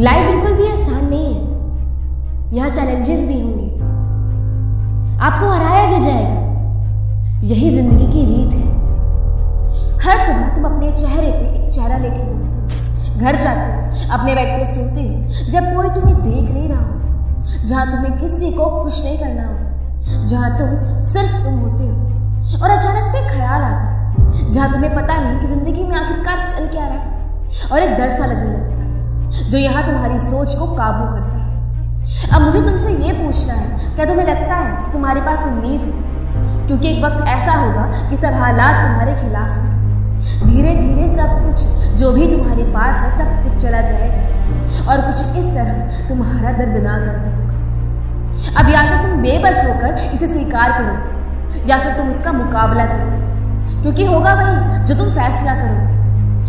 Life बिल्कुल भी आसान नहीं है। यहाँ चैलेंजेस भी होंगे। आपको हराया भी जाएगा। यही ज़िंदगी की रीत है। हर सुबह तुम अपने चेहरे पे एक चेहरा लेके घूमते हो। घर जाते हो, अपने बेड पे सोते हो। जब कोई तुम्हें देख नहीं रहा होता, जहाँ तुम्हें किसी को खुश नहीं करना होता, जहाँ तुम सिर्फ़ तुम होते हो, और अचानक से ख्याल आता है, जहाँ तुम्हें पता नहीं कि ज़िंदगी में आखिरकार चल क्या रहा है, और एक डर सा लगने लगता जो यहाँ तुम्हारी सोच को काबू करता है। अब मुझे तुमसे ये पूछना है, क्या तुम्हें लगता है कि तुम्हारे पास उम्मीद है? क्योंकि एक वक्त ऐसा होगा कि सब हालात तुम्हारे खिलाफ हैं। धीरे धीरे सब कुछ, जो भी तुम्हारे पास है, सब कुछ चला जाएगा। और कुछ इस तरह तुम्हारा दर्दनाक अंत होगा। अब या तो तुम बेबस होकर इसे स्वीकार करोगे, या फिर तुम उसका मुकाबला करोगे। क्योंकि होगा वही, जो तुम फैसला करोगे।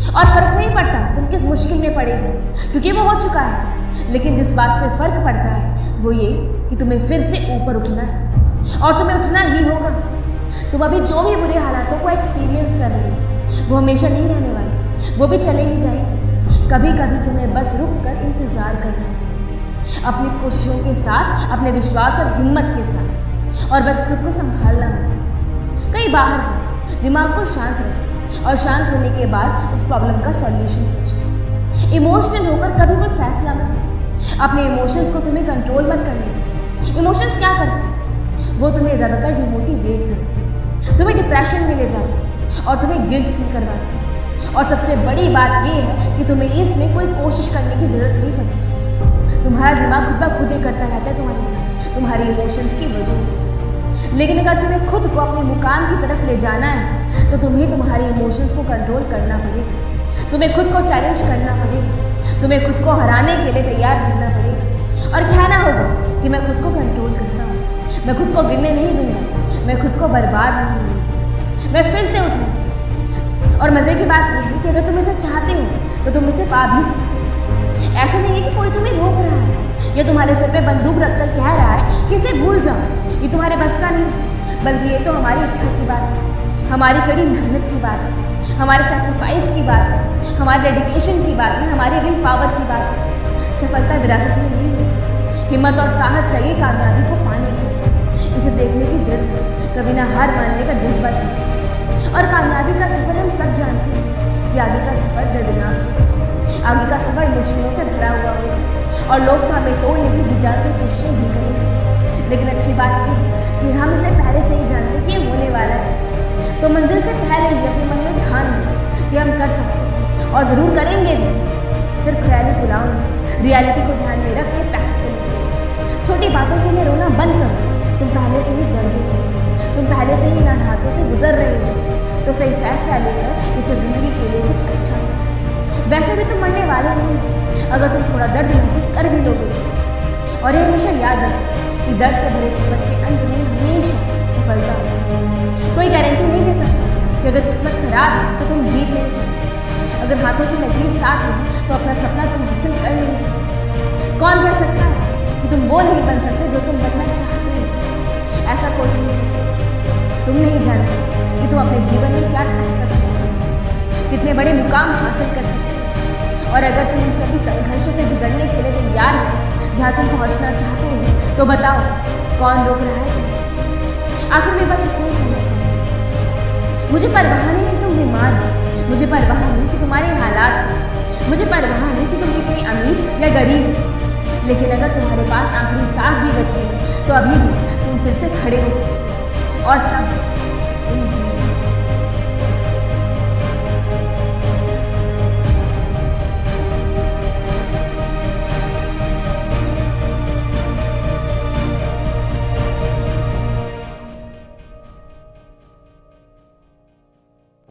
और फ़र्क नहीं पड़ता तुम किस मुश्किल में पड़े हो, क्योंकि वो हो चुका है। लेकिन जिस बात से फ़र्क पड़ता है, वो ये कि तुम्हें फिर से ऊपर उठना है, और तुम्हें उठना ही होगा। तुम अभी जो भी बुरे हालातों को एक्सपीरियंस कर रहे हो, वो हमेशा नहीं रहने वाले, वो भी चले ही जाएँगे। कभी कभी तुम्हें बस रुक कर इंतज़ार करना है, अपनी कोशिशों के साथ, अपने विश्वास और हिम्मत के साथ, और बस खुद को संभालना होता है कहीं बाहर से दिमाग को शांत रखो। और शांत होने के बाद उस प्रॉब्लम का सॉल्यूशन सोचो। इमोशनल होकर कभी कोई फैसला मत लो अपने इमोशंस को तुम्हें कंट्रोल मत करने दो। इमोशंस क्या करते हैं? वो तुम्हें ज़्यादातर डिमोटिवेट करते हैं। तुम्हें डिप्रेशन में ले जाते हैं और तुम्हें गिल्ट फील करवाते हैं। और सबसे बड़ी बात यह है कि तुम्हें इसमें कोई कोशिश करने की ज़रूरत नहीं पड़ती। तुम्हारा दिमाग खुद ब खुद ही करता रहता है तुम्हारे साथ। तुम्हारी इमोशंस की वजह से। लेकिन अगर तुम्हें खुद को अपने मुकाम की तरफ़ ले जाना है तो तुम्हें तुम्हारे इमोशंस को कंट्रोल करना पड़ेगा। तुम्हें खुद को चैलेंज करना पड़ेगा। तुम्हें खुद को हराने के लिए तैयार रहना पड़ेगा। और कहना होगा कि मैं खुद को कंट्रोल करता हूँ। मैं खुद को गिरने नहीं दूँगा। मैं खुद को बर्बाद नहीं दूँगा मैं फिर से उठूँगा। और मज़े की बात यह है कि अगर तुम इसे चाहते हो तो तुम इसे पा भी सकते हो। ऐसा नहीं है कि कोई तुम्हें रोक रहा है। या तुम्हारे सिर पे बंदूक रखकर कह रहा है कि इसे भूल जाओ। ये तुम्हारे बस का नहीं, बल्कि ये तो हमारी इच्छा की बात है, हमारी कड़ी मेहनत की बात है, हमारे सेक्रीफाइस की बात है, हमारे डेडिकेशन की बात है, हमारी विल पावर की बात है। सफलता विरासत में नहीं है। हिम्मत और साहस चाहिए कामयाबी को पाने की। इसे देखने की दर्द कभी ना हार मानने का जज्बा चाहिए। और कामयाबी का सफ़र हम सब जानते हैं कि आगे का सफ़र दर्दनाक है। आगे का सफ़र मुश्किलों से भरा हुआ और लोग तो हमें तोड़ने की जिजात से कोशिशें भी करेंगे। लेकिन अच्छी बात यह है कि हम इसे पहले से ही जानते कि होने वाला है। तो मंजिल से पहले ही अपने मन में ठान कि हम कर सकते हैं और ज़रूर करेंगे भी। सिर्फ़ ख्याली पुलाव रियलिटी को ध्यान में रख के प्रैक्टिकली सोचो छोटी बातों के लिए रोना बंद करो। तुम पहले से ही दर्द हो तुम पहले से ही इन हाथों से गुजर रहे हो। तो सही फैसला लेकर इसे ज़िंदगी के लिए कुछ अच्छा वैसे भी तुम मरने वाले नहीं अगर तुम थोड़ा दर्द महसूस कर भी लोगे। और ये हमेशा याद रखो कि दर्द से भरे सफ़र के अंत में हमेशा सफलता होती है। कोई गारंटी नहीं दे सकता कि अगर किस्मत खराब है तो तुम जीत नहीं सकते। अगर हाथों की लकीर साथ हो तो अपना सपना तुम हासिल कर नहीं सकते। कौन कह सकता है कि तुम वो नहीं बन सकते जो तुम बनना चाहते हो? ऐसा कोई नहीं कर सकता। तुम नहीं जानते कि तुम अपने जीवन में क्या कर सकते। हो कितने बड़े मुकाम हासिल कर सकते और अगर तुम इन सभी संघर्षों से गुजरने के लिए तैयार हो, जहाँ तुम पहुँचना चाहते हो तो बताओ, कौन रोक रहा है आखिर में बस इतना कहना चाहिए? मुझे परवाह नहीं कि तुम बीमार हो। मुझे परवाह नहीं कि तुम्हारे हालात मुझे परवाह नहीं कि तुम कितनी अमीर या गरीब लेकिन अगर तुम्हारे पास आखिरी सांस भी बची है तो अभी भी तुम फिर से खड़े हो सकते और तब तुम जी